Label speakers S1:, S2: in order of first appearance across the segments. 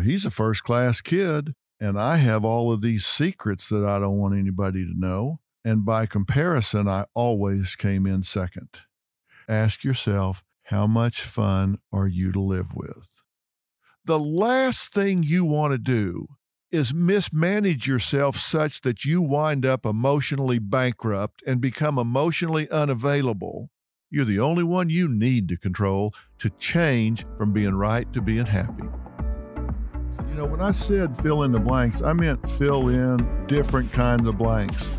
S1: He's a first class kid, and I have all of these secrets that I don't want anybody to know. And by comparison, I always came in second. Ask yourself, how much fun are you to live with? The last thing you want to do is mismanage yourself such that you wind up emotionally bankrupt and become emotionally unavailable. You're the only one you need to control to change from being right to being happy. You know, when I said fill in the blanks, I meant fill in different kinds of blanks.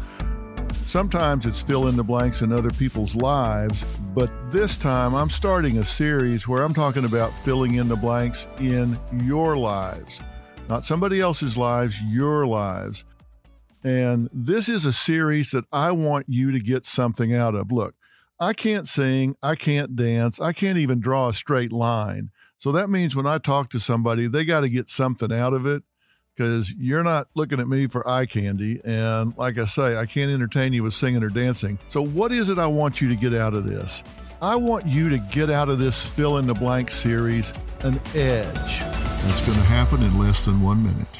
S1: Sometimes it's fill in the blanks in other people's lives, but this time I'm starting a series where I'm talking about filling in the blanks in your lives. Not somebody else's lives, your lives. And this is a series that I want you to get something out of. Look, I can't sing, I can't dance, I can't even draw a straight line. So that means when I talk to somebody, they got to get something out of it because you're not looking at me for eye candy. And like I say, I can't entertain you with singing or dancing. So, what is it I want you to get out of this? I want you to get out of this fill in the blank series an edge. It's going to happen in less than one minute.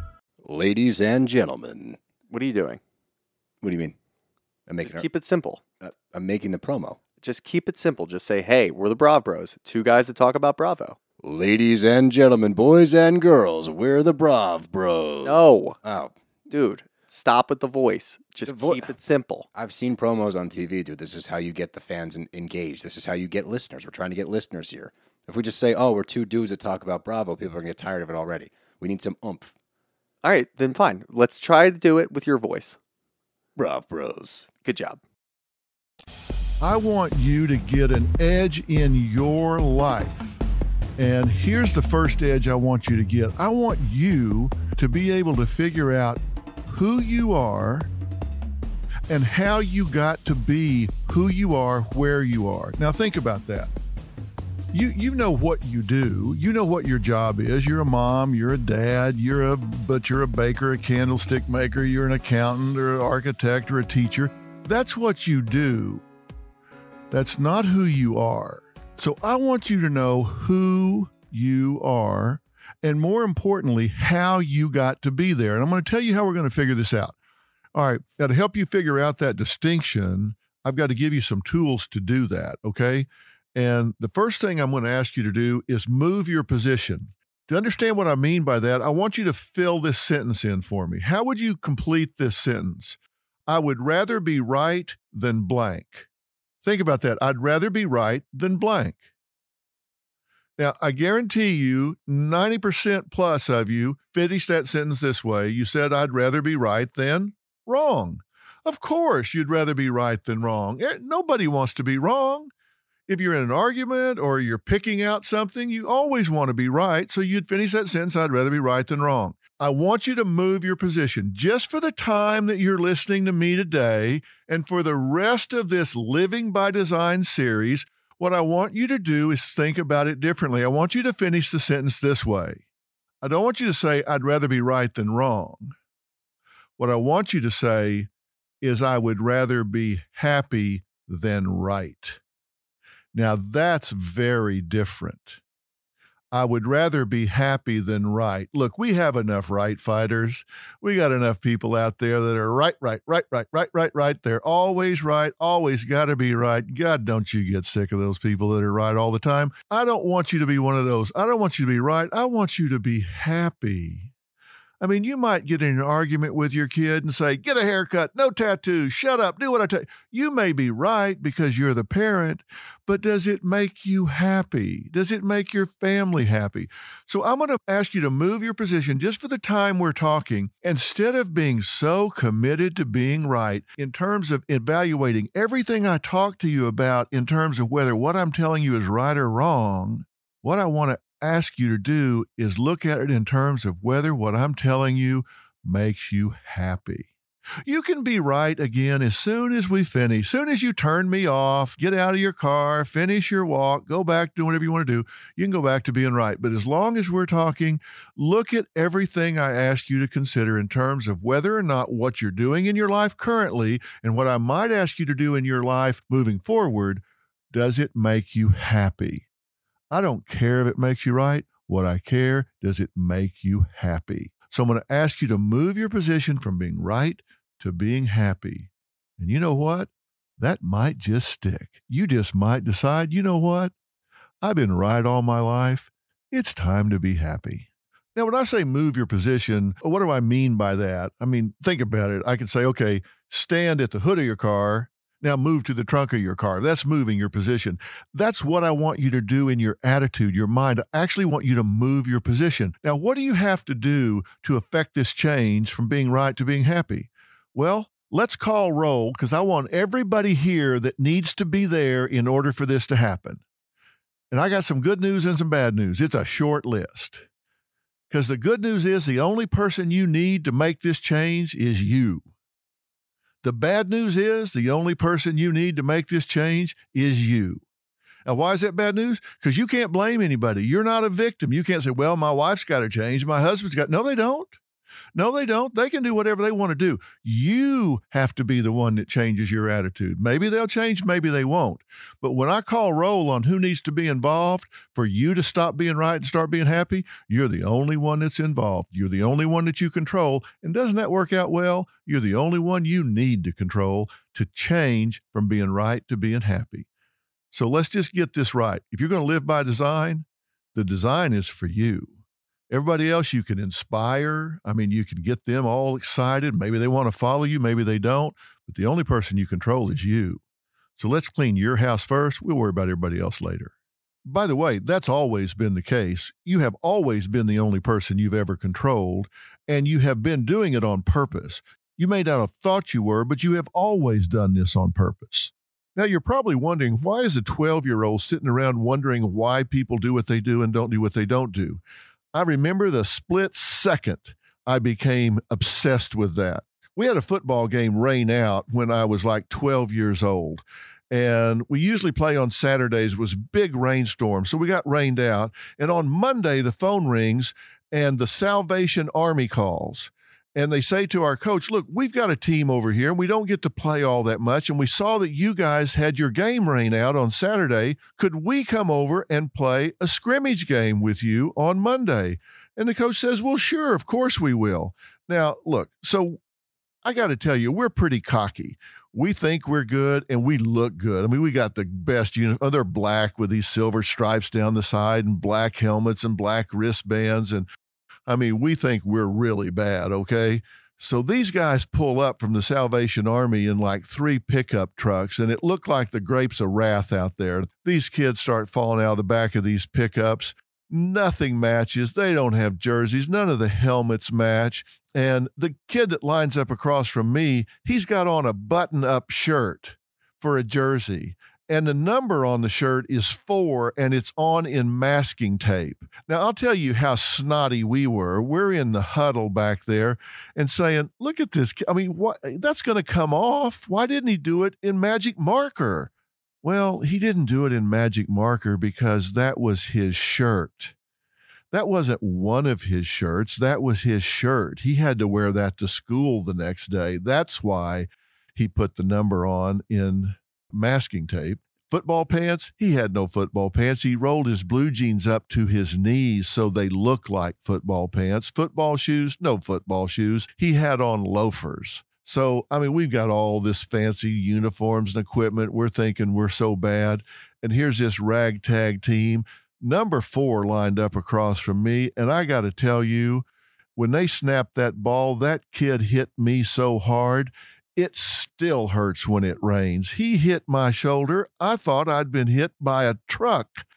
S2: Ladies and gentlemen,
S3: What are you doing?
S2: what do you mean? I'm making.
S3: Just keep it simple.
S2: uh, I'm making the promo.
S3: Just keep it simple. Just say, hey, we're the Brav Bros, two guys that talk about Bravo.
S2: Ladies and gentlemen, boys and girls, we're the Brav Bros.
S3: No,
S2: Oh,
S3: dude, stop with the voice. Just
S2: The vo-
S3: keep it simple.
S2: I've seen promos on TV, dude. This is how you get the fans en- engaged. This is how you get listeners. We're trying to get listeners here. If we just say, "Oh, we're two dudes that talk about Bravo," people are gonna get tired of it already. We need some oomph.
S3: All right, then fine. Let's try to do it with your voice.
S2: Brav Bros.
S3: Good job.
S1: I want you to get an edge in your life. And here's the first edge I want you to get I want you to be able to figure out who you are and how you got to be who you are, where you are. Now, think about that. You, you know what you do. You know what your job is. You're a mom, you're a dad, you're a butcher, a baker, a candlestick maker, you're an accountant or an architect or a teacher. That's what you do. That's not who you are. So I want you to know who you are and more importantly, how you got to be there. And I'm going to tell you how we're going to figure this out. All right. Now, to help you figure out that distinction, I've got to give you some tools to do that. Okay. And the first thing I'm going to ask you to do is move your position. To understand what I mean by that, I want you to fill this sentence in for me. How would you complete this sentence? I would rather be right than blank. Think about that. I'd rather be right than blank. Now, I guarantee you 90% plus of you finished that sentence this way. You said, I'd rather be right than wrong. Of course, you'd rather be right than wrong. Eh, Nobody wants to be wrong. If you're in an argument or you're picking out something, you always want to be right. So you'd finish that sentence, I'd rather be right than wrong. I want you to move your position just for the time that you're listening to me today and for the rest of this Living by Design series. What I want you to do is think about it differently. I want you to finish the sentence this way I don't want you to say, I'd rather be right than wrong. What I want you to say is, I would rather be happy than right. Now, that's very different. I would rather be happy than right. Look, we have enough right fighters. We got enough people out there that are right, right, right, right, right, right, right. They're always right, always got to be right. God, don't you get sick of those people that are right all the time. I don't want you to be one of those. I don't want you to be right. I want you to be happy. I mean, you might get in an argument with your kid and say, get a haircut, no tattoos, shut up, do what I tell you. You may be right because you're the parent, but does it make you happy? Does it make your family happy? So I'm going to ask you to move your position just for the time we're talking. Instead of being so committed to being right in terms of evaluating everything I talk to you about in terms of whether what I'm telling you is right or wrong, what I want to ask you to do is look at it in terms of whether what I'm telling you makes you happy. You can be right again as soon as we finish. As soon as you turn me off, get out of your car, finish your walk, go back do whatever you want to do, you can go back to being right. But as long as we're talking, look at everything I ask you to consider in terms of whether or not what you're doing in your life currently and what I might ask you to do in your life moving forward, does it make you happy? I don't care if it makes you right. What I care, does it make you happy? So I'm going to ask you to move your position from being right to being happy. And you know what? That might just stick. You just might decide, you know what? I've been right all my life. It's time to be happy. Now, when I say move your position, what do I mean by that? I mean, think about it. I can say, okay, stand at the hood of your car now move to the trunk of your car. That's moving your position. That's what I want you to do in your attitude, your mind. I actually want you to move your position. Now, what do you have to do to affect this change from being right to being happy? Well, let's call roll because I want everybody here that needs to be there in order for this to happen. And I got some good news and some bad news. It's a short list. Because the good news is the only person you need to make this change is you. The bad news is the only person you need to make this change is you. Now, why is that bad news? Because you can't blame anybody. You're not a victim. You can't say, well, my wife's got to change. My husband's got. No, they don't. No, they don't. They can do whatever they want to do. You have to be the one that changes your attitude. Maybe they'll change, maybe they won't. But when I call roll on who needs to be involved for you to stop being right and start being happy, you're the only one that's involved. You're the only one that you control. And doesn't that work out well? You're the only one you need to control to change from being right to being happy. So let's just get this right. If you're going to live by design, the design is for you. Everybody else you can inspire. I mean, you can get them all excited. Maybe they want to follow you, maybe they don't. But the only person you control is you. So let's clean your house first. We'll worry about everybody else later. By the way, that's always been the case. You have always been the only person you've ever controlled, and you have been doing it on purpose. You may not have thought you were, but you have always done this on purpose. Now, you're probably wondering why is a 12 year old sitting around wondering why people do what they do and don't do what they don't do? I remember the split second I became obsessed with that. We had a football game rain out when I was like 12 years old. And we usually play on Saturdays. It was big rainstorm. So we got rained out. And on Monday, the phone rings and the Salvation Army calls and they say to our coach, Look, we've got a team over here and we don't get to play all that much. And we saw that you guys had your game rain out on Saturday. Could we come over and play a scrimmage game with you on Monday? And the coach says, Well, sure, of course we will. Now, look, so I got to tell you, we're pretty cocky. We think we're good and we look good. I mean, we got the best uniform. Oh, they're black with these silver stripes down the side and black helmets and black wristbands. And I mean, we think we're really bad, okay? So these guys pull up from the Salvation Army in like three pickup trucks, and it looked like the grapes of wrath out there. These kids start falling out of the back of these pickups. Nothing matches. They don't have jerseys. None of the helmets match. And the kid that lines up across from me, he's got on a button up shirt for a jersey and the number on the shirt is four and it's on in masking tape. Now, I'll tell you how snotty we were. We're in the huddle back there and saying, Look at this. I mean, what that's going to come off. Why didn't he do it in magic marker? Well, he didn't do it in magic marker because that was his shirt. That wasn't one of his shirts. That was his shirt. He had to wear that to school the next day. That's why he put the number on in masking tape. Football pants? He had no football pants. He rolled his blue jeans up to his knees so they looked like football pants. Football shoes? No football shoes. He had on loafers. So, I mean, we've got all this fancy uniforms and equipment. We're thinking we're so bad. And here's this ragtag team. Number four lined up across from me. And I got to tell you, when they snapped that ball, that kid hit me so hard. It still hurts when it rains. He hit my shoulder. I thought I'd been hit by a truck.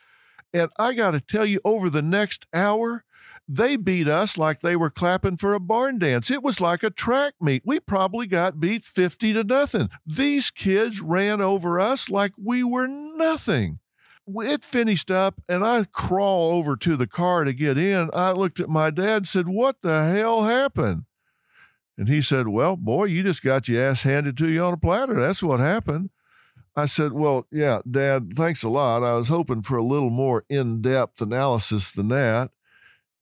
S1: And I got to tell you, over the next hour, they beat us like they were clapping for a barn dance. It was like a track meet. We probably got beat 50 to nothing. These kids ran over us like we were nothing. It finished up, and I crawl over to the car to get in. I looked at my dad said, What the hell happened? And he said, Well, boy, you just got your ass handed to you on a platter. That's what happened. I said, Well, yeah, Dad, thanks a lot. I was hoping for a little more in depth analysis than that.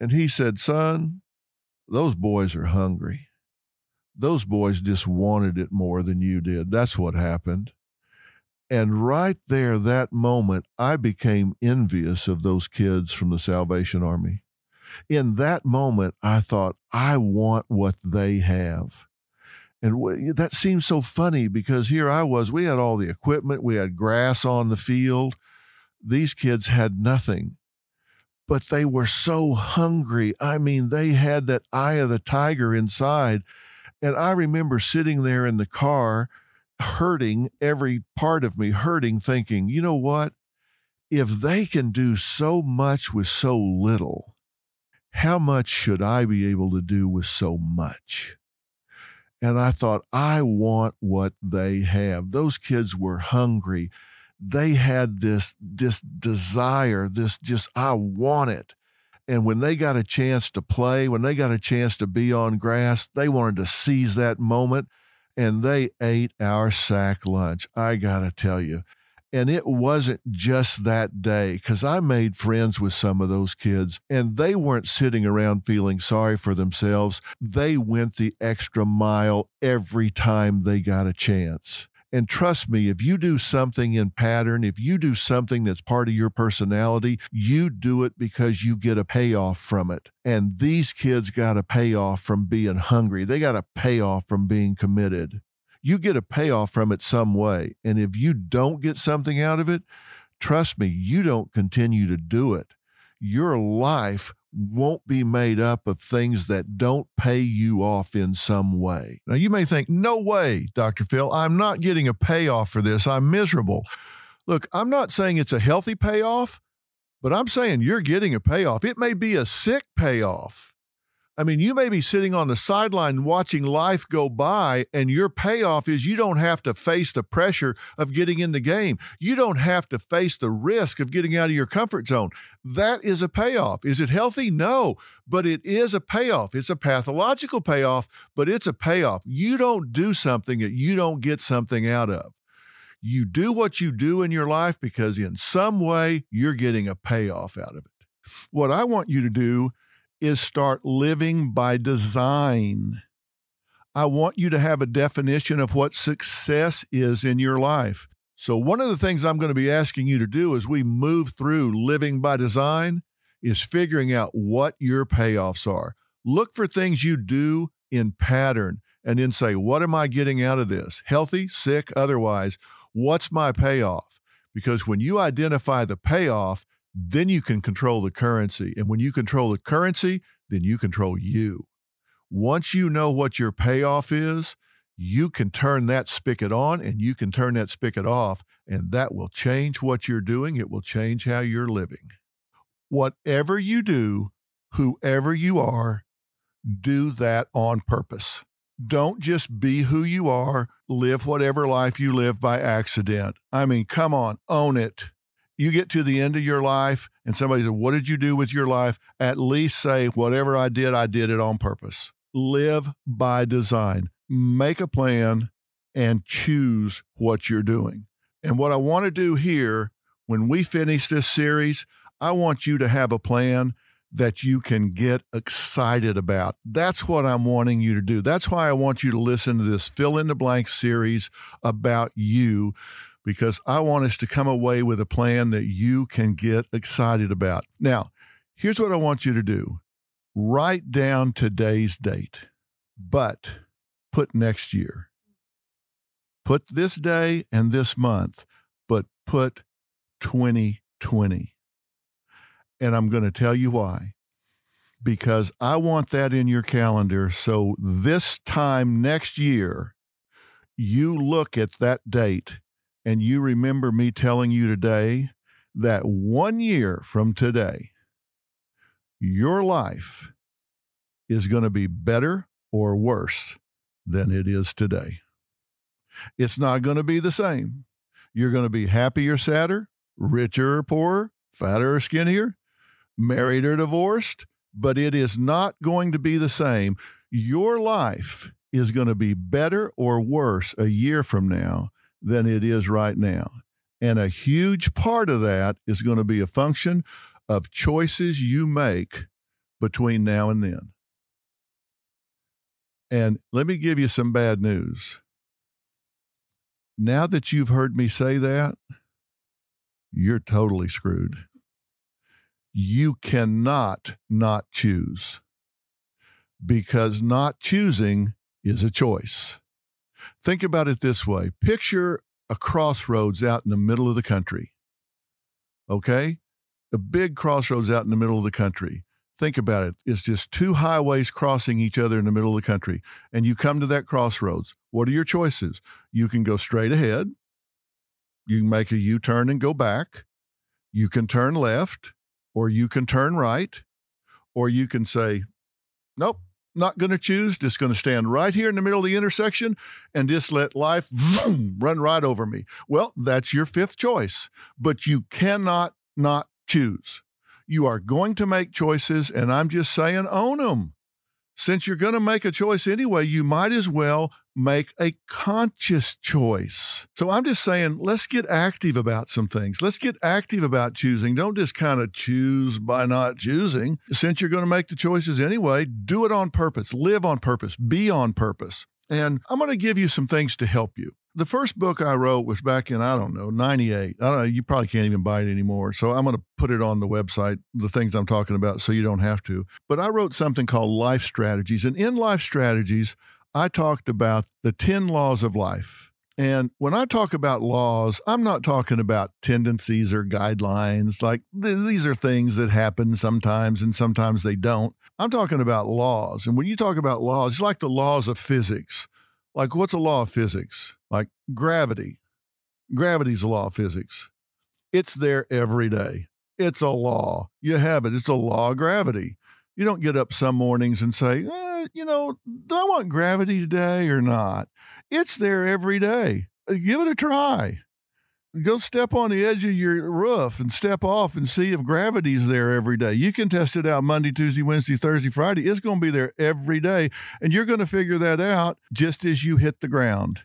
S1: And he said, Son, those boys are hungry. Those boys just wanted it more than you did. That's what happened. And right there, that moment, I became envious of those kids from the Salvation Army in that moment, I thought, I want what they have. And that seems so funny because here I was, we had all the equipment, we had grass on the field. These kids had nothing, but they were so hungry. I mean, they had that eye of the tiger inside. And I remember sitting there in the car, hurting, every part of me hurting, thinking, you know what? If they can do so much with so little, how much should I be able to do with so much? And I thought, I want what they have. Those kids were hungry. They had this, this desire, this just, I want it. And when they got a chance to play, when they got a chance to be on grass, they wanted to seize that moment and they ate our sack lunch. I got to tell you, and it wasn't just that day because I made friends with some of those kids and they weren't sitting around feeling sorry for themselves. They went the extra mile every time they got a chance. And trust me, if you do something in pattern, if you do something that's part of your personality, you do it because you get a payoff from it. And these kids got a payoff from being hungry. They got a payoff from being committed you get a payoff from it some way. And if you don't get something out of it, trust me, you don't continue to do it. Your life won't be made up of things that don't pay you off in some way. Now, you may think, no way, Dr. Phil, I'm not getting a payoff for this. I'm miserable. Look, I'm not saying it's a healthy payoff, but I'm saying you're getting a payoff. It may be a sick payoff. I mean, you may be sitting on the sideline watching life go by, and your payoff is you don't have to face the pressure of getting in the game. You don't have to face the risk of getting out of your comfort zone. That is a payoff. Is it healthy? No, but it is a payoff. It's a pathological payoff, but it's a payoff. You don't do something that you don't get something out of. You do what you do in your life because in some way you're getting a payoff out of it. What I want you to do is start living by design. I want you to have a definition of what success is in your life. So, one of the things I'm going to be asking you to do as we move through living by design is figuring out what your payoffs are. Look for things you do in pattern and then say, What am I getting out of this? Healthy, sick, otherwise. What's my payoff? Because when you identify the payoff, then you can control the currency. And when you control the currency, then you control you. Once you know what your payoff is, you can turn that spigot on and you can turn that spigot off, and that will change what you're doing. It will change how you're living. Whatever you do, whoever you are, do that on purpose. Don't just be who you are, live whatever life you live by accident. I mean, come on, own it you get to the end of your life and somebody says, What did you do with your life? At least say, Whatever I did, I did it on purpose. Live by design. Make a plan and choose what you're doing. And what I want to do here, when we finish this series, I want you to have a plan that you can get excited about. That's what I'm wanting you to do. That's why I want you to listen to this fill in the blank series about you because I want us to come away with a plan that you can get excited about. Now, here's what I want you to do write down today's date, but put next year. Put this day and this month, but put 2020. And I'm going to tell you why. Because I want that in your calendar. So this time next year, you look at that date and you remember me telling you today that one year from today, your life is going to be better or worse than it is today. It's not going to be the same. You're going to be happier, sadder, richer or poorer, fatter or skinnier, married or divorced, but it is not going to be the same. Your life is going to be better or worse a year from now than it is right now. And a huge part of that is going to be a function of choices you make between now and then. And let me give you some bad news. Now that you've heard me say that, you're totally screwed. You cannot not choose because not choosing is a choice. Think about it this way picture a crossroads out in the middle of the country. Okay? A big crossroads out in the middle of the country. Think about it. It's just two highways crossing each other in the middle of the country. And you come to that crossroads. What are your choices? You can go straight ahead. You can make a U turn and go back. You can turn left, or you can turn right, or you can say, Nope, not going to choose. Just going to stand right here in the middle of the intersection and just let life vroom, run right over me. Well, that's your fifth choice, but you cannot not choose. You are going to make choices, and I'm just saying, own them. Since you're going to make a choice anyway, you might as well make a conscious choice. So I'm just saying, let's get active about some things. Let's get active about choosing. Don't just kind of choose by not choosing. Since you're going to make the choices anyway, do it on purpose, live on purpose, be on purpose. And I'm going to give you some things to help you. The first book I wrote was back in, I don't know, 98. I don't know, you probably can't even buy it anymore. So I'm going to put it on the website, the things I'm talking about, so you don't have to. But I wrote something called Life Strategies. And in Life Strategies, I talked about the 10 laws of life. And when I talk about laws, I'm not talking about tendencies or guidelines. Like th- these are things that happen sometimes and sometimes they don't. I'm talking about laws. And when you talk about laws, it's like the laws of physics. Like, what's a law of physics? Like gravity. Gravity's a law of physics. It's there every day. It's a law. You have it. It's a law of gravity. You don't get up some mornings and say, eh, you know, do I want gravity today or not? It's there every day. Give it a try. Go step on the edge of your roof and step off and see if gravity's there every day. You can test it out Monday, Tuesday, Wednesday, Thursday, Friday. It's going to be there every day. And you're going to figure that out just as you hit the ground.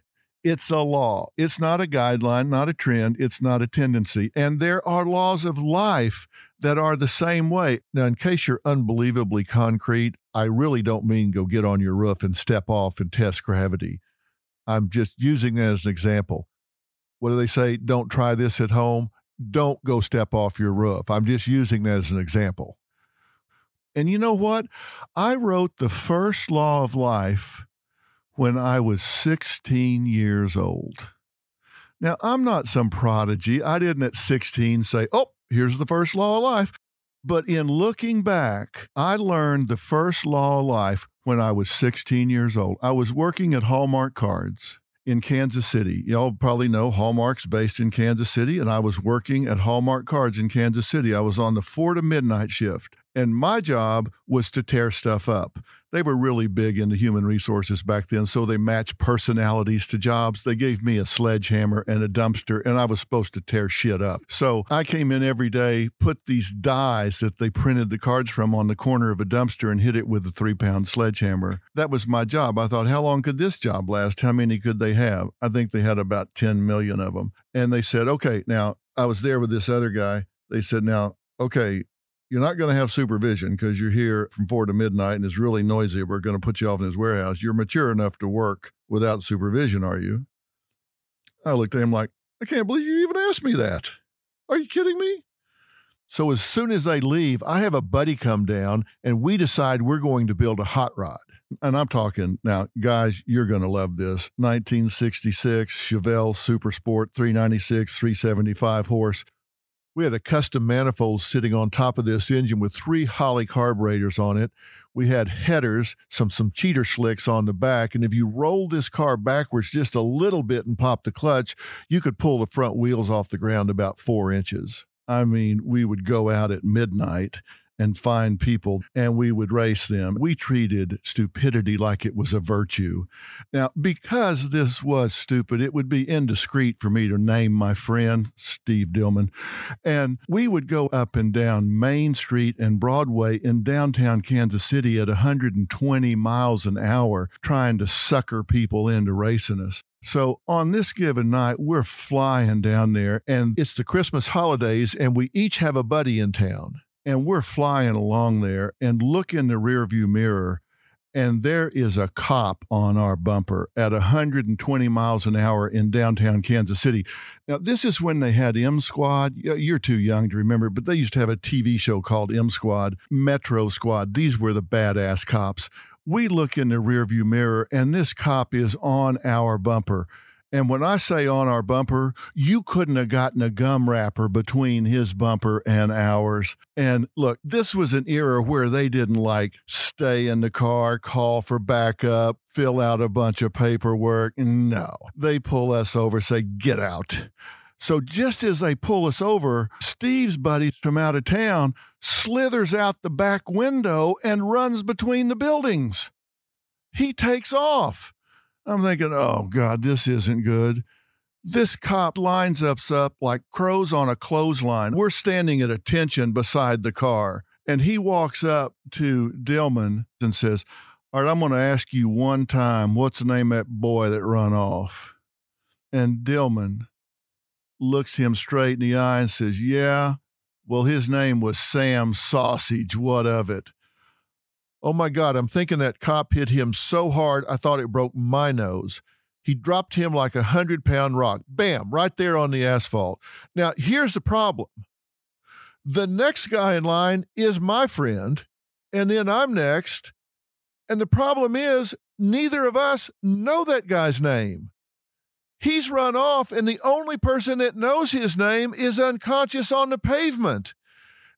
S1: It's a law. It's not a guideline, not a trend. It's not a tendency. And there are laws of life that are the same way. Now, in case you're unbelievably concrete, I really don't mean go get on your roof and step off and test gravity. I'm just using that as an example what do they say? Don't try this at home. Don't go step off your roof. I'm just using that as an example. And you know what? I wrote the first law of life when I was 16 years old. Now, I'm not some prodigy. I didn't at 16 say, oh, here's the first law of life. But in looking back, I learned the first law of life when I was 16 years old. I was working at Hallmark Cards in Kansas City. Y'all probably know Hallmark's based in Kansas City, and I was working at Hallmark Cards in Kansas City. I was on the four to midnight shift, and my job was to tear stuff up they were really big into human resources back then. So they matched personalities to jobs. They gave me a sledgehammer and a dumpster, and I was supposed to tear shit up. So I came in every day, put these dies that they printed the cards from on the corner of a dumpster and hit it with a three pound sledgehammer. That was my job. I thought, how long could this job last? How many could they have? I think they had about 10 million of them. And they said, okay, now I was there with this other guy. They said, now, okay, you're not going to have supervision because you're here from four to midnight and it's really noisy. We're going to put you off in his warehouse. You're mature enough to work without supervision, are you? I looked at him like, I can't believe you even asked me that. Are you kidding me? So as soon as they leave, I have a buddy come down and we decide we're going to build a hot rod. And I'm talking now, guys, you're going to love this. 1966 Chevelle Super Sport 396, 375 horse. We had a custom manifold sitting on top of this engine with three Holley carburetors on it. We had headers, some some cheater slicks on the back, and if you rolled this car backwards just a little bit and popped the clutch, you could pull the front wheels off the ground about four inches. I mean, we would go out at midnight and find people and we would race them. We treated stupidity like it was a virtue. Now, because this was stupid, it would be indiscreet for me to name my friend, Steve Dillman. And we would go up and down Main Street and Broadway in downtown Kansas City at 120 miles an hour trying to sucker people into racing us. So on this given night, we're flying down there, and it's the Christmas holidays, and we each have a buddy in town. And we're flying along there and look in the rearview mirror, and there is a cop on our bumper at 120 miles an hour in downtown Kansas City. Now, this is when they had M Squad. You're too young to remember, but they used to have a TV show called M Squad, Metro Squad. These were the badass cops we look in the rearview mirror and this cop is on our bumper. And when I say on our bumper, you couldn't have gotten a gum wrapper between his bumper and ours. And look, this was an era where they didn't like stay in the car, call for backup, fill out a bunch of paperwork. No, they pull us over, say, get out. So just as they pull us over, Steve's buddy from out of town slithers out the back window and runs between the buildings. He takes off. I'm thinking, oh God, this isn't good. This cop lines us up like crows on a clothesline. We're standing at attention beside the car. And he walks up to Dillman and says, All right, I'm going to ask you one time, what's the name of that boy that run off? And Dillman looks him straight in the eye and says, Yeah, well, his name was Sam Sausage. What of it? Oh my God, I'm thinking that cop hit him so hard I thought it broke my nose. He dropped him like a hundred pound rock. Bam, right there on the asphalt. Now, here's the problem the next guy in line is my friend, and then I'm next. And the problem is, neither of us know that guy's name. He's run off, and the only person that knows his name is unconscious on the pavement.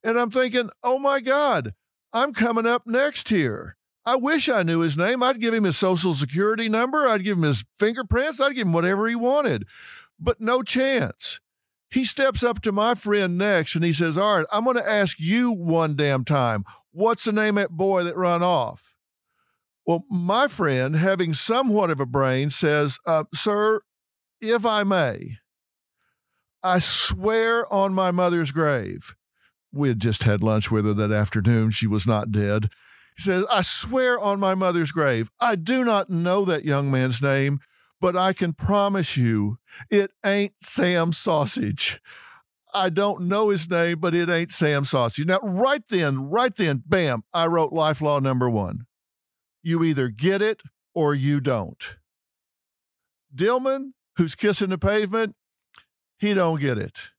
S1: And I'm thinking, oh my God, I'm coming up next here. I wish I knew his name. I'd give him his social security number. I'd give him his fingerprints. I'd give him whatever he wanted. But no chance. He steps up to my friend next and he says, All right, I'm going to ask you one damn time. What's the name of that boy that run off? Well, my friend, having somewhat of a brain, says, uh, Sir, if I may, I swear on my mother's grave. We had just had lunch with her that afternoon. She was not dead. He says, I swear on my mother's grave, I do not know that young man's name, but I can promise you it ain't Sam Sausage. I don't know his name, but it ain't Sam Sausage. Now, right then, right then, bam, I wrote life law number one. You either get it or you don't. Dillman, who's kissing the pavement, he don't get it.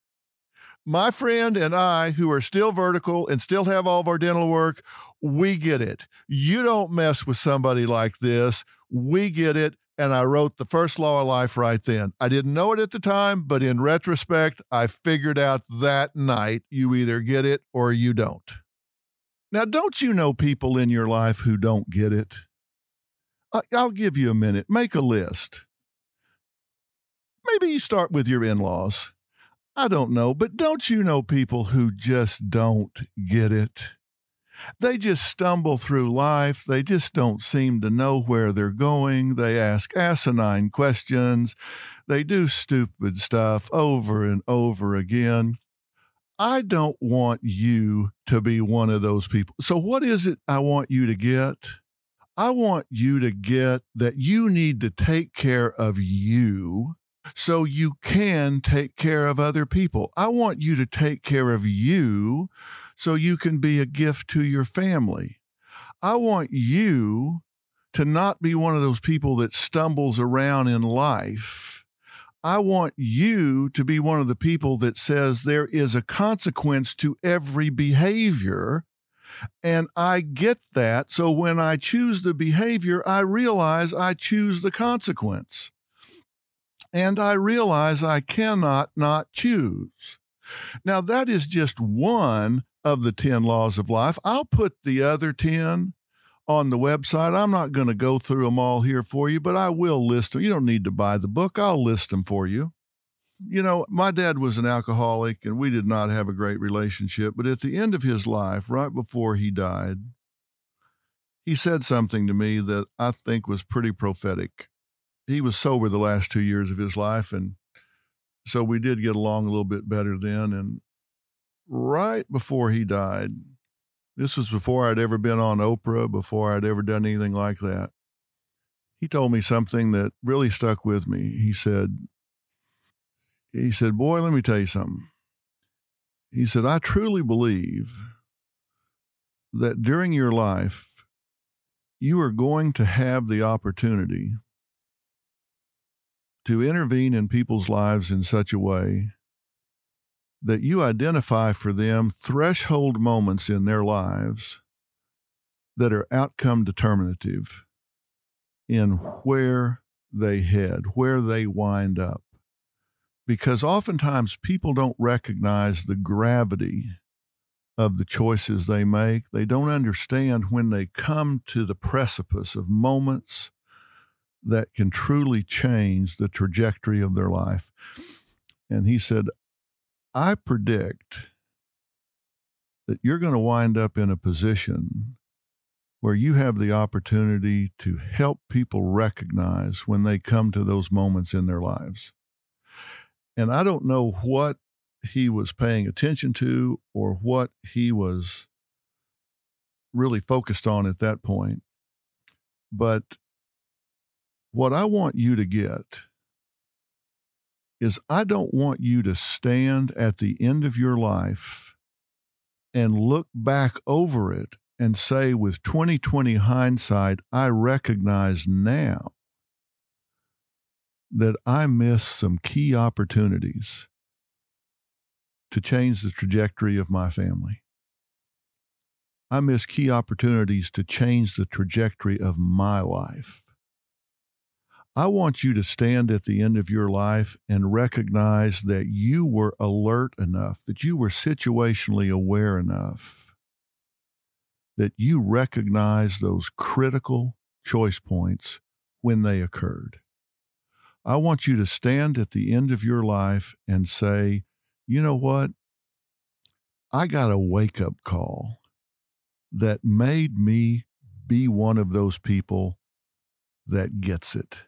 S1: My friend and I, who are still vertical and still have all of our dental work, we get it. You don't mess with somebody like this. We get it. And I wrote the first law of life right then. I didn't know it at the time, but in retrospect, I figured out that night you either get it or you don't. Now, don't you know people in your life who don't get it? I'll give you a minute. Make a list. Maybe you start with your in laws. I don't know, but don't you know people who just don't get it? They just stumble through life. They just don't seem to know where they're going. They ask asinine questions. They do stupid stuff over and over again. I don't want you to be one of those people. So, what is it I want you to get? I want you to get that you need to take care of you so you can take care of other people. I want you to take care of you so you can be a gift to your family. I want you to not be one of those people that stumbles around in life. I want you to be one of the people that says there is a consequence to every behavior. And I get that. So when I choose the behavior, I realize I choose the consequence. And I realize I cannot not choose. Now, that is just one of the 10 laws of life. I'll put the other 10 on the website. I'm not going to go through them all here for you, but I will list them. You don't need to buy the book, I'll list them for you. You know, my dad was an alcoholic and we did not have a great relationship, but at the end of his life, right before he died, he said something to me that I think was pretty prophetic. He was sober the last two years of his life, and so we did get along a little bit better then. And right before he died, this was before I'd ever been on Oprah, before I'd ever done anything like that. He told me something that really stuck with me. He said, he said, Boy, let me tell you something. He said, I truly believe that during your life, you are going to have the opportunity to intervene in people's lives in such a way that you identify for them threshold moments in their lives that are outcome determinative in where they head, where they wind up. Because oftentimes people don't recognize the gravity of the choices they make. They don't understand when they come to the precipice of moments that can truly change the trajectory of their life. And he said, I predict that you're going to wind up in a position where you have the opportunity to help people recognize when they come to those moments in their lives. And I don't know what he was paying attention to or what he was really focused on at that point. But what I want you to get is I don't want you to stand at the end of your life and look back over it and say, with 2020 hindsight, I recognize now that I missed some key opportunities to change the trajectory of my family. I missed key opportunities to change the trajectory of my life. I want you to stand at the end of your life and recognize that you were alert enough, that you were situationally aware enough, that you recognize those critical choice points when they occurred. I want you to stand at the end of your life and say, you know what? I got a wake up call that made me be one of those people that gets it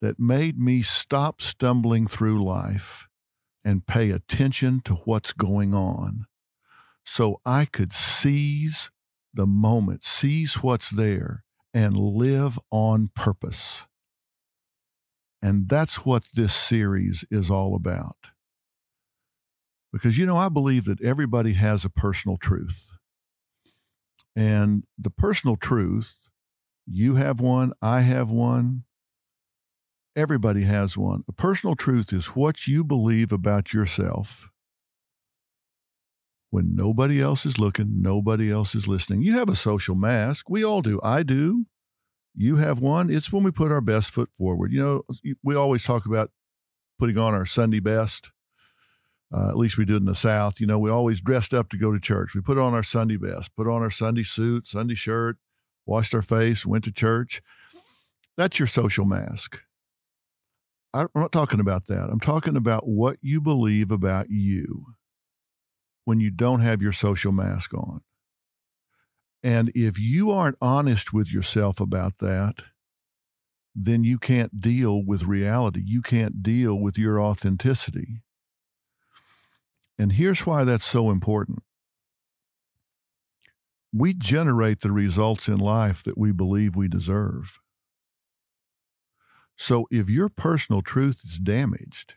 S1: that made me stop stumbling through life and pay attention to what's going on so I could seize the moment, seize what's there, and live on purpose. And that's what this series is all about. Because, you know, I believe that everybody has a personal truth. And the personal truth, you have one, I have one, Everybody has one. A personal truth is what you believe about yourself when nobody else is looking, nobody else is listening. You have a social mask. We all do. I do. You have one. It's when we put our best foot forward. You know, we always talk about putting on our Sunday best. Uh, at least we did in the South. You know, we always dressed up to go to church. We put on our Sunday best, put on our Sunday suit, Sunday shirt, washed our face, went to church. That's your social mask. I'm not talking about that. I'm talking about what you believe about you when you don't have your social mask on. And if you aren't honest with yourself about that, then you can't deal with reality. You can't deal with your authenticity. And here's why that's so important we generate the results in life that we believe we deserve. So if your personal truth is damaged,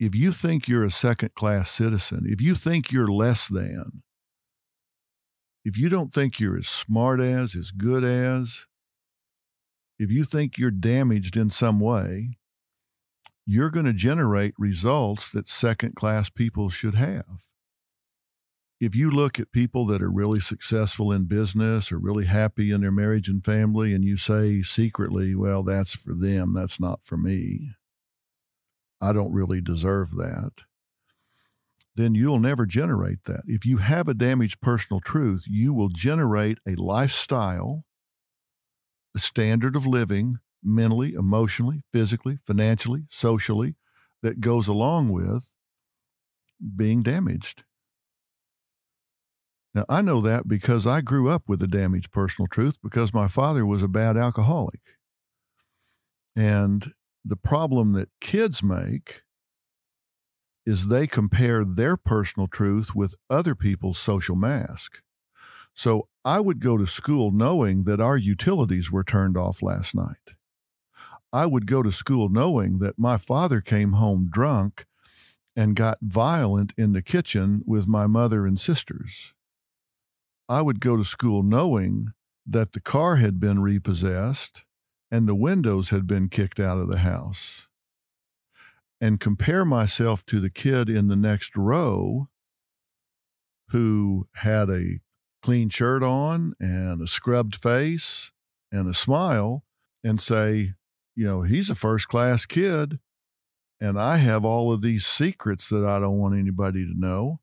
S1: if you think you're a second class citizen, if you think you're less than, if you don't think you're as smart as, as good as, if you think you're damaged in some way, you're going to generate results that second class people should have. If you look at people that are really successful in business or really happy in their marriage and family, and you say secretly, well, that's for them, that's not for me, I don't really deserve that, then you'll never generate that. If you have a damaged personal truth, you will generate a lifestyle, a standard of living mentally, emotionally, physically, financially, socially that goes along with being damaged. Now, I know that because I grew up with a damaged personal truth because my father was a bad alcoholic. And the problem that kids make is they compare their personal truth with other people's social mask. So I would go to school knowing that our utilities were turned off last night. I would go to school knowing that my father came home drunk and got violent in the kitchen with my mother and sisters. I would go to school knowing that the car had been repossessed and the windows had been kicked out of the house. And compare myself to the kid in the next row who had a clean shirt on and a scrubbed face and a smile and say, you know, he's a first class kid. And I have all of these secrets that I don't want anybody to know.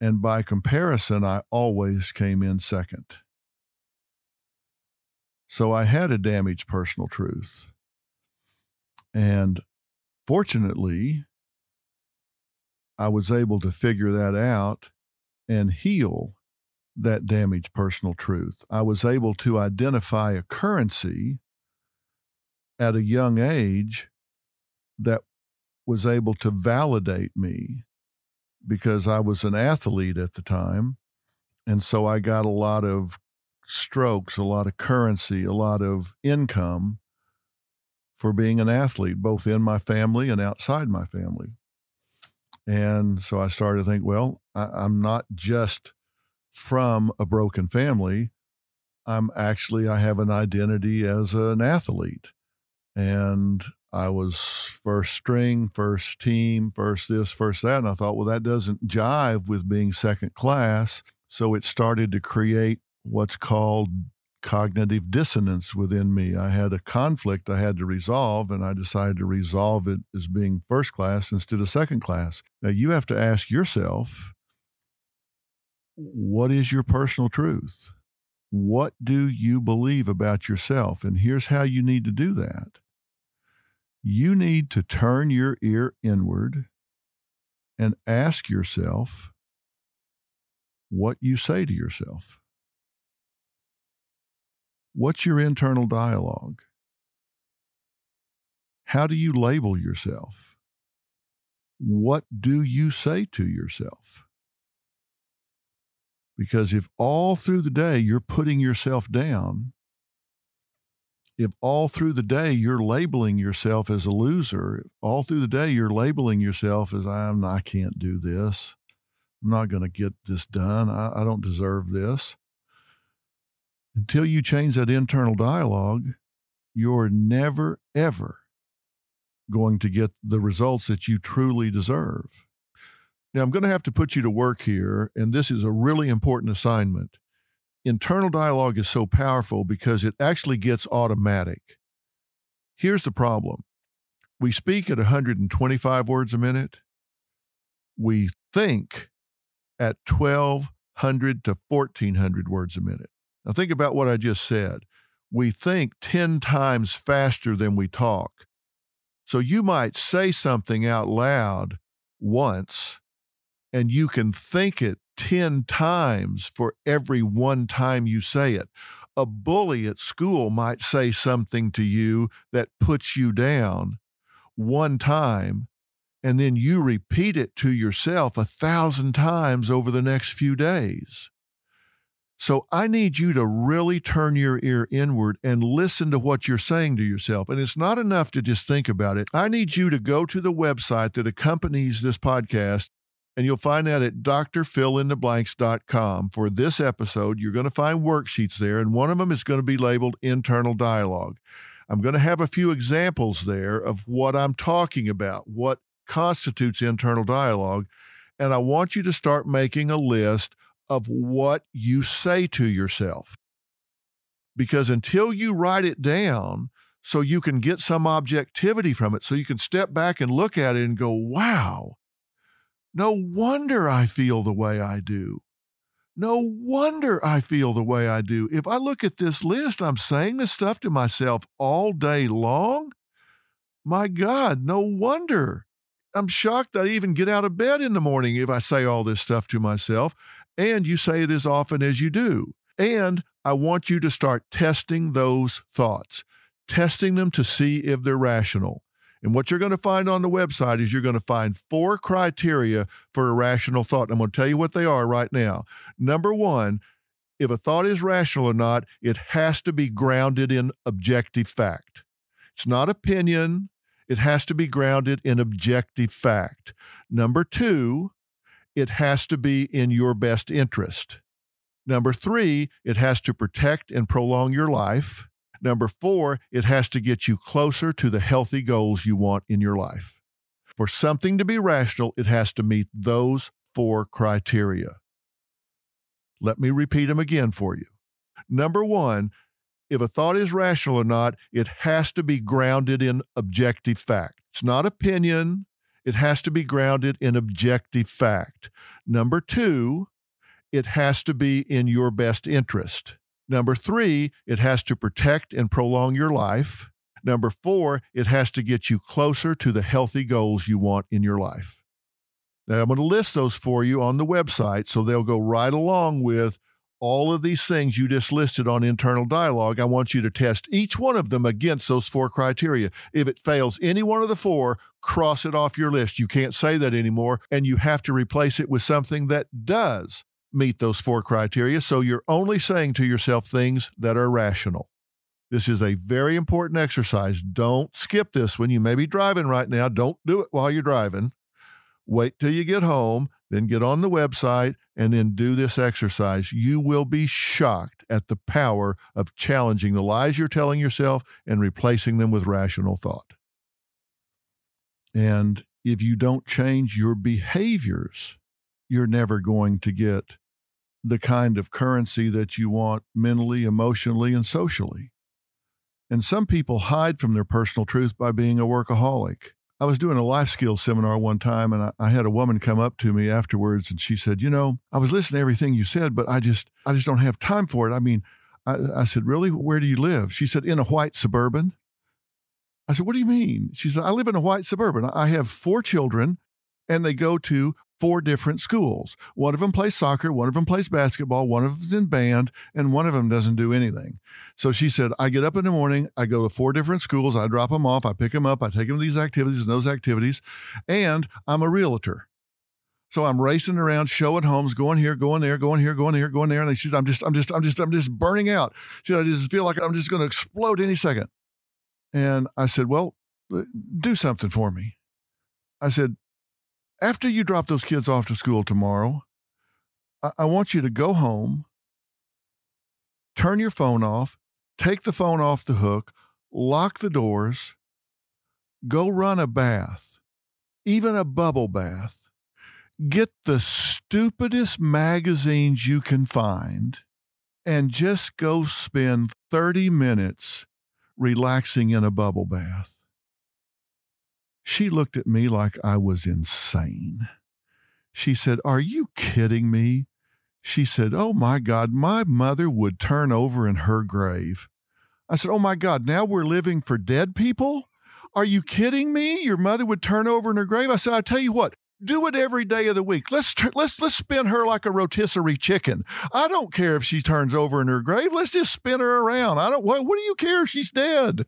S1: And by comparison, I always came in second. So I had a damaged personal truth. And fortunately, I was able to figure that out and heal that damaged personal truth. I was able to identify a currency at a young age that was able to validate me because I was an athlete at the time. And so I got a lot of strokes, a lot of currency, a lot of income for being an athlete, both in my family and outside my family. And so I started to think, well, I, am not just from a broken family. I'm actually, I have an identity as an athlete and I was first string, first team, first this, first that. And I thought, well, that doesn't jive with being second class. So it started to create what's called cognitive dissonance within me. I had a conflict I had to resolve, and I decided to resolve it as being first class instead of second class. Now, you have to ask yourself what is your personal truth? What do you believe about yourself? And here's how you need to do that you need to turn your ear inward and ask yourself what you say to yourself. What's your internal dialogue? How do you label yourself? What do you say to yourself? Because if all through the day you're putting yourself down, if all through the day you're labeling yourself as a loser, all through the day you're labeling yourself as I'm I can't do this. I'm not going to get this done. I, I don't deserve this. Until you change that internal dialogue, you're never, ever going to get the results that you truly deserve. Now, I'm going to have to put you to work here, and this is a really important assignment internal dialogue is so powerful because it actually gets automatic. Here's the problem we speak at 125 words a minute, we think at 1,200 to 1,400 words a minute. Now, think about what I just said. We think 10 times faster than we talk. So you might say something out loud once, and you can think it 10 times for every one time you say it. A bully at school might say something to you that puts you down one time, and then you repeat it to yourself a thousand times over the next few days. So I need you to really turn your ear inward and listen to what you're saying to yourself. And it's not enough to just think about it. I need you to go to the website that accompanies this podcast and you'll find that at drphilintheblanks.com. For this episode, you're going to find worksheets there, and one of them is going to be labeled Internal Dialogue. I'm going to have a few examples there of what I'm talking about, what constitutes internal dialogue. And I want you to start making a list of what you say to yourself. Because until you write it down, so you can get some objectivity from it, so you can step back and look at it and go, wow, no wonder I feel the way I do. No wonder I feel the way I do. If I look at this list, I'm saying this stuff to myself all day long. My God, no wonder. I'm shocked I even get out of bed in the morning if I say all this stuff to myself. And you say it as often as you do. And I want you to start testing those thoughts, testing them to see if they're rational. And what you're going to find on the website is you're going to find four criteria for irrational thought. I'm going to tell you what they are right now. Number one, if a thought is rational or not, it has to be grounded in objective fact. It's not opinion, it has to be grounded in objective fact. Number two, it has to be in your best interest. Number three, it has to protect and prolong your life. Number four, it has to get you closer to the healthy goals you want in your life. For something to be rational, it has to meet those four criteria. Let me repeat them again for you. Number one, if a thought is rational or not, it has to be grounded in objective fact. It's not opinion, it has to be grounded in objective fact. Number two, it has to be in your best interest. Number three, it has to protect and prolong your life. Number four, it has to get you closer to the healthy goals you want in your life. Now, I'm going to list those for you on the website so they'll go right along with all of these things you just listed on internal dialogue. I want you to test each one of them against those four criteria. If it fails any one of the four, cross it off your list. You can't say that anymore, and you have to replace it with something that does meet those four criteria. So you're only saying to yourself things that are rational. This is a very important exercise. Don't skip this when you may be driving right now. Don't do it while you're driving. Wait till you get home, then get on the website and then do this exercise. You will be shocked at the power of challenging the lies you're telling yourself and replacing them with rational thought. And if you don't change your behaviors, you're never going to get the kind of currency that you want mentally, emotionally, and socially. And some people hide from their personal truth by being a workaholic. I was doing a life skills seminar one time, and I, I, had a woman come up to me afterwards, and she said, "You know, I was listening to everything you said, but I just, I just don't have time for it." I mean, I, I said, "Really? Where do you live?" She said, "In a white suburban." I said, "What do you mean?" She said, "I live in a white suburban. I have four children, and they go to four different schools. One of them plays soccer, one of them plays basketball, one of them's in band, and one of them doesn't do anything. So she said, I get up in the morning, I go to four different schools, I drop them off, I pick them up, I take them to these activities and those activities, and I'm a realtor. So I'm racing around, showing homes, going here, going there, going here, going here, going there. And she said, I'm just, I'm just, I'm just, I'm just burning out. She said, I just feel like I'm just going to explode any second. And I said, Well, uh, do something for me. I said, after you drop those kids off to school tomorrow, I, I want you to go home, turn your phone off, take the phone off the hook, lock the doors, go run a bath, even a bubble bath. Get the stupidest magazines you can find and just go spend 30 minutes relaxing in a bubble bath. She looked at me like I was insane. She said, Are you kidding me? She said, Oh my God, my mother would turn over in her grave. I said, Oh my God, now we're living for dead people? Are you kidding me? Your mother would turn over in her grave? I said, I tell you what, do it every day of the week. Let's let's let's spin her like a rotisserie chicken. I don't care if she turns over in her grave. Let's just spin her around. I don't what what do you care if she's dead?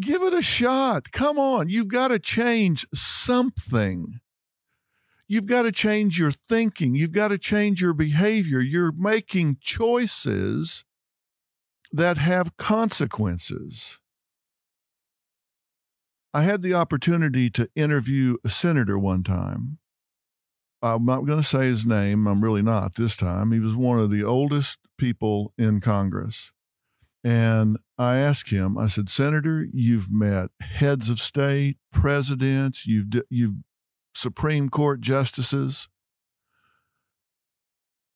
S1: Give it a shot. Come on. You've got to change something. You've got to change your thinking. You've got to change your behavior. You're making choices that have consequences. I had the opportunity to interview a senator one time. I'm not going to say his name. I'm really not this time. He was one of the oldest people in Congress. And I asked him, I said, Senator, you've met heads of state, presidents, you've, you've Supreme Court justices.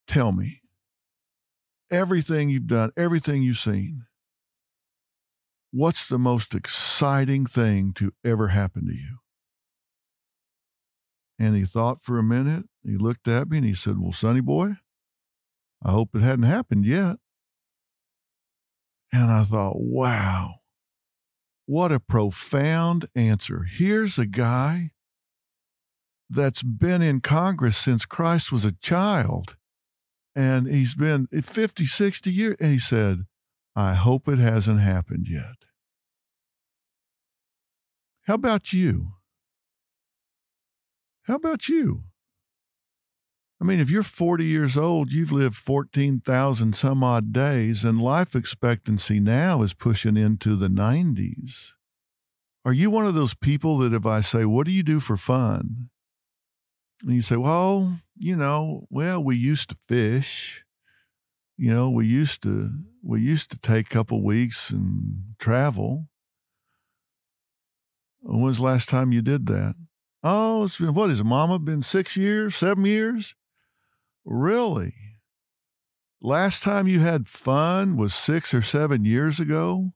S1: Tell me, everything you've done, everything you've seen, what's the most exciting thing to ever happen to you? And he thought for a minute. He looked at me and he said, Well, Sonny boy, I hope it hadn't happened yet. And I thought, wow, what a profound answer. Here's a guy that's been in Congress since Christ was a child. And he's been 50, 60 years. And he said, I hope it hasn't happened yet. How about you? How about you? I mean, if you're 40 years old, you've lived 14,000 some odd days, and life expectancy now is pushing into the 90s. Are you one of those people that if I say, What do you do for fun? And you say, Well, you know, well, we used to fish. You know, we used to we used to take a couple weeks and travel. When's the last time you did that? Oh, it's been what is it, Mama? Been six years, seven years? Really? Last time you had fun was six or seven years ago?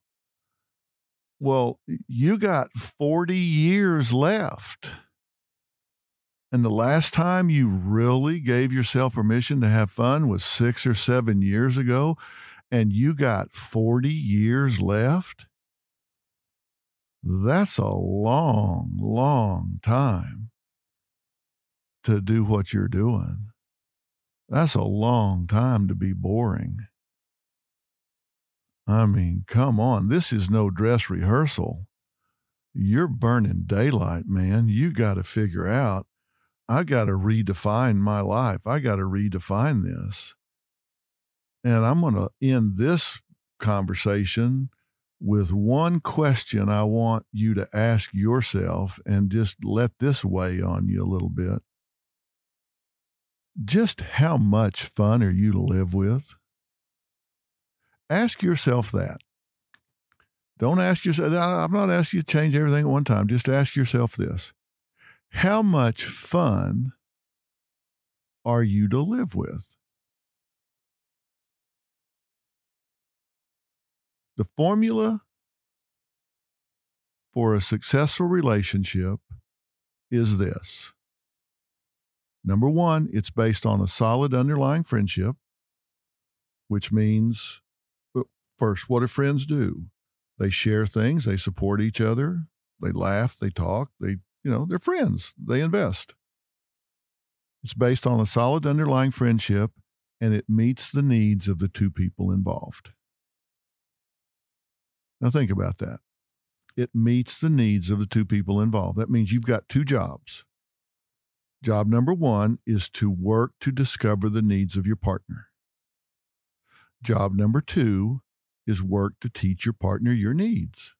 S1: Well, you got 40 years left. And the last time you really gave yourself permission to have fun was six or seven years ago, and you got 40 years left? That's a long, long time to do what you're doing. That's a long time to be boring. I mean, come on. This is no dress rehearsal. You're burning daylight, man. You got to figure out, I got to redefine my life. I got to redefine this. And I'm going to end this conversation with one question I want you to ask yourself and just let this weigh on you a little bit just how much fun are you to live with? Ask yourself that. Don't ask yourself, I'm not asking you to change everything at one time. Just ask yourself this How much fun are you to live with? The formula for a successful relationship is this Number one, it's based on a solid underlying friendship, which means first, what do friends do? They share things, they support each other, they laugh, they talk, they, you know, they're friends, they invest. It's based on a solid underlying friendship and it meets the needs of the two people involved. Now, think about that. It meets the needs of the two people involved. That means you've got two jobs Job number one is to work to discover the needs of your partner. Job number two is work to teach your partner your needs.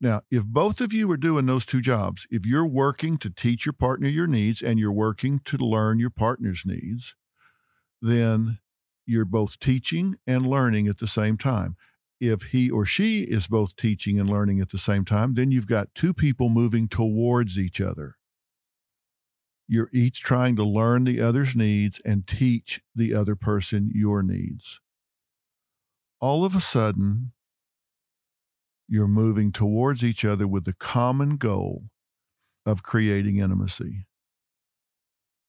S1: Now, if both of you are doing those two jobs, if you're working to teach your partner your needs and you're working to learn your partner's needs, then you're both teaching and learning at the same time. If he or she is both teaching and learning at the same time, then you've got two people moving towards each other. You're each trying to learn the other's needs and teach the other person your needs. All of a sudden, you're moving towards each other with the common goal of creating intimacy.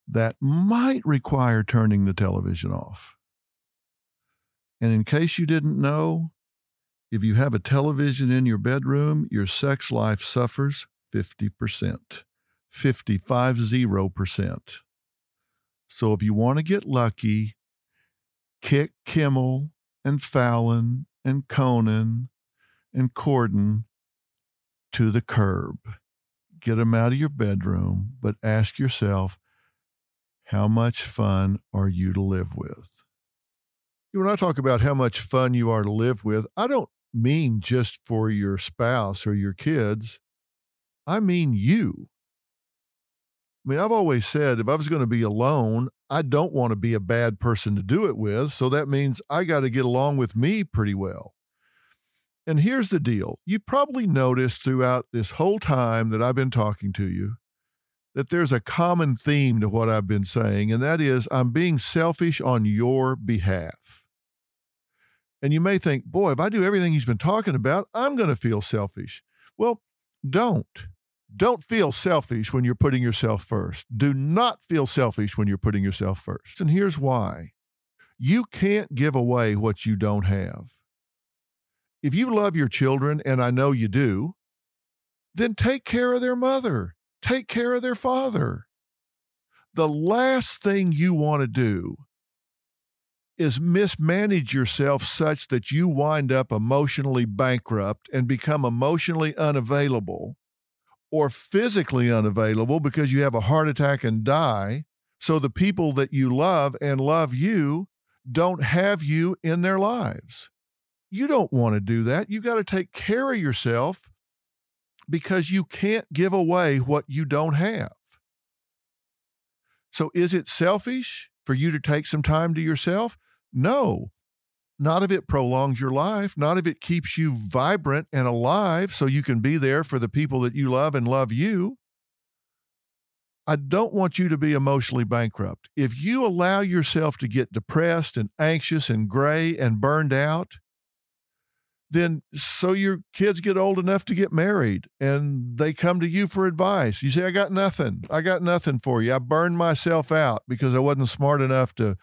S1: That might require turning the television off. And in case you didn't know, if you have a television in your bedroom, your sex life suffers 50%. 55.0%. So if you want to get lucky, kick Kimmel and Fallon and Conan and Corden to the curb. Get them out of your bedroom, but ask yourself, how much fun are you to live with? When I talk about how much fun you are to live with, I don't mean just for your spouse or your kids. I mean you. I mean, I've always said if I was going to be alone, I don't want to be a bad person to do it with. So that means I got to get along with me pretty well. And here's the deal you've probably noticed throughout this whole time that I've been talking to you that there's a common theme to what I've been saying, and that is I'm being selfish on your behalf. And you may think, boy, if I do everything he's been talking about, I'm going to feel selfish. Well, don't. Don't feel selfish when you're putting yourself first. Do not feel selfish when you're putting yourself first. And here's why you can't give away what you don't have. If you love your children, and I know you do, then take care of their mother, take care of their father. The last thing you want to do is mismanage yourself such that you wind up emotionally bankrupt and become emotionally unavailable or physically unavailable because you have a heart attack and die. So the people that you love and love you don't have you in their lives. You don't want to do that. You got to take care of yourself because you can't give away what you don't have. So, is it selfish for you to take some time to yourself? No. Not if it prolongs your life, not if it keeps you vibrant and alive so you can be there for the people that you love and love you. I don't want you to be emotionally bankrupt. If you allow yourself to get depressed and anxious and gray and burned out, then so your kids get old enough to get married and they come to you for advice. You say, I got nothing. I got nothing for you. I burned myself out because I wasn't smart enough to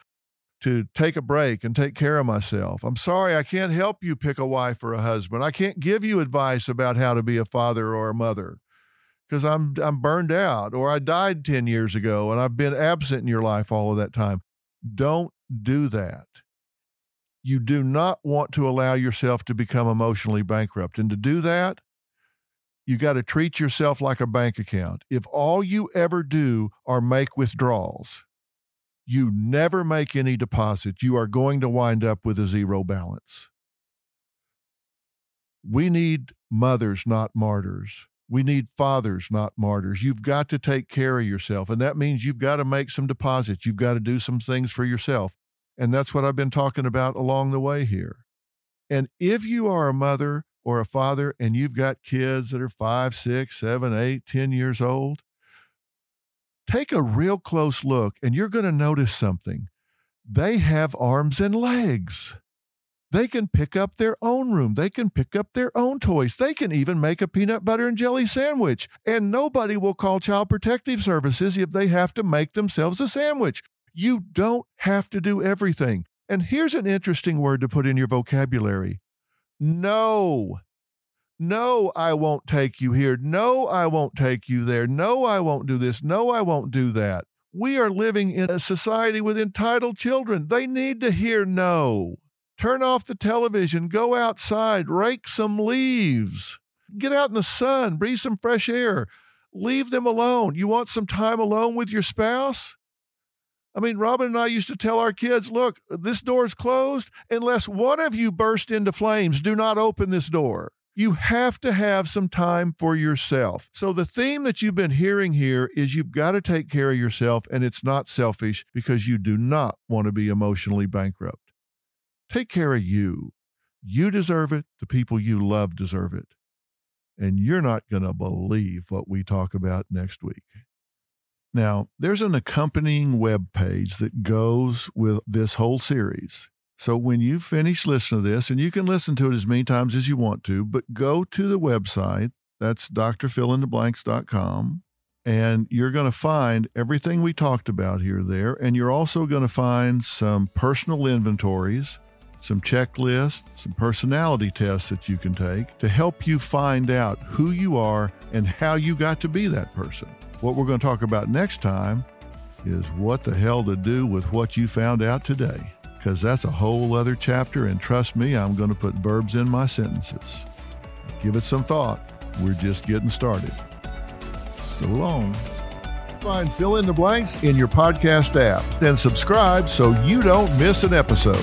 S1: to take a break and take care of myself. I'm sorry I can't help you pick a wife or a husband. I can't give you advice about how to be a father or a mother because I'm I'm burned out or I died 10 years ago and I've been absent in your life all of that time. Don't do that you do not want to allow yourself to become emotionally bankrupt. And to do that, you got to treat yourself like a bank account. If all you ever do are make withdrawals, you never make any deposits, you are going to wind up with a zero balance. We need mothers, not martyrs. We need fathers, not martyrs. You've got to take care of yourself. And that means you've got to make some deposits. You've got to do some things for yourself. And that's what I've been talking about along the way here. And if you are a mother or a father and you've got kids that are five, six, seven, eight, ten years old, take a real close look and you're going to notice something. They have arms and legs. They can pick up their own room. They can pick up their own toys. They can even make a peanut butter and jelly sandwich. And nobody will call Child Protective Services if they have to make themselves a sandwich. You don't have to do everything. And here's an interesting word to put in your vocabulary no. No, I won't take you here. No, I won't take you there. No, I won't do this. No, I won't do that. We are living in a society with entitled children. They need to hear no. Turn off the television, go outside, rake some leaves, get out in the sun, breathe some fresh air. Leave them alone. You want some time alone with your spouse? I mean, Robin and I used to tell our kids, look, this door is closed unless one of you burst into flames. Do not open this door. You have to have some time for yourself. So, the theme that you've been hearing here is you've got to take care of yourself, and it's not selfish because you do not want to be emotionally bankrupt. Take care of you. You deserve it. The people you love deserve it. And you're not going to believe what we talk about next week. Now, there's an accompanying web page that goes with this whole series. So when you finish listening to this, and you can listen to it as many times as you want to, but go to the website. That's drphilintheblanks.com. And you're going to find everything we talked about here there. And you're also going to find some personal inventories, some checklists, some personality tests that you can take to help you find out who you are and how you got to be that person. What we're going to talk about next time is what the hell to do with what you found out today, because that's a whole other chapter, and trust me, I'm going to put verbs in my sentences. Give it some thought. We're just getting started. So long. Find Phil in the Blanks in your podcast app. Then subscribe so you don't miss an episode.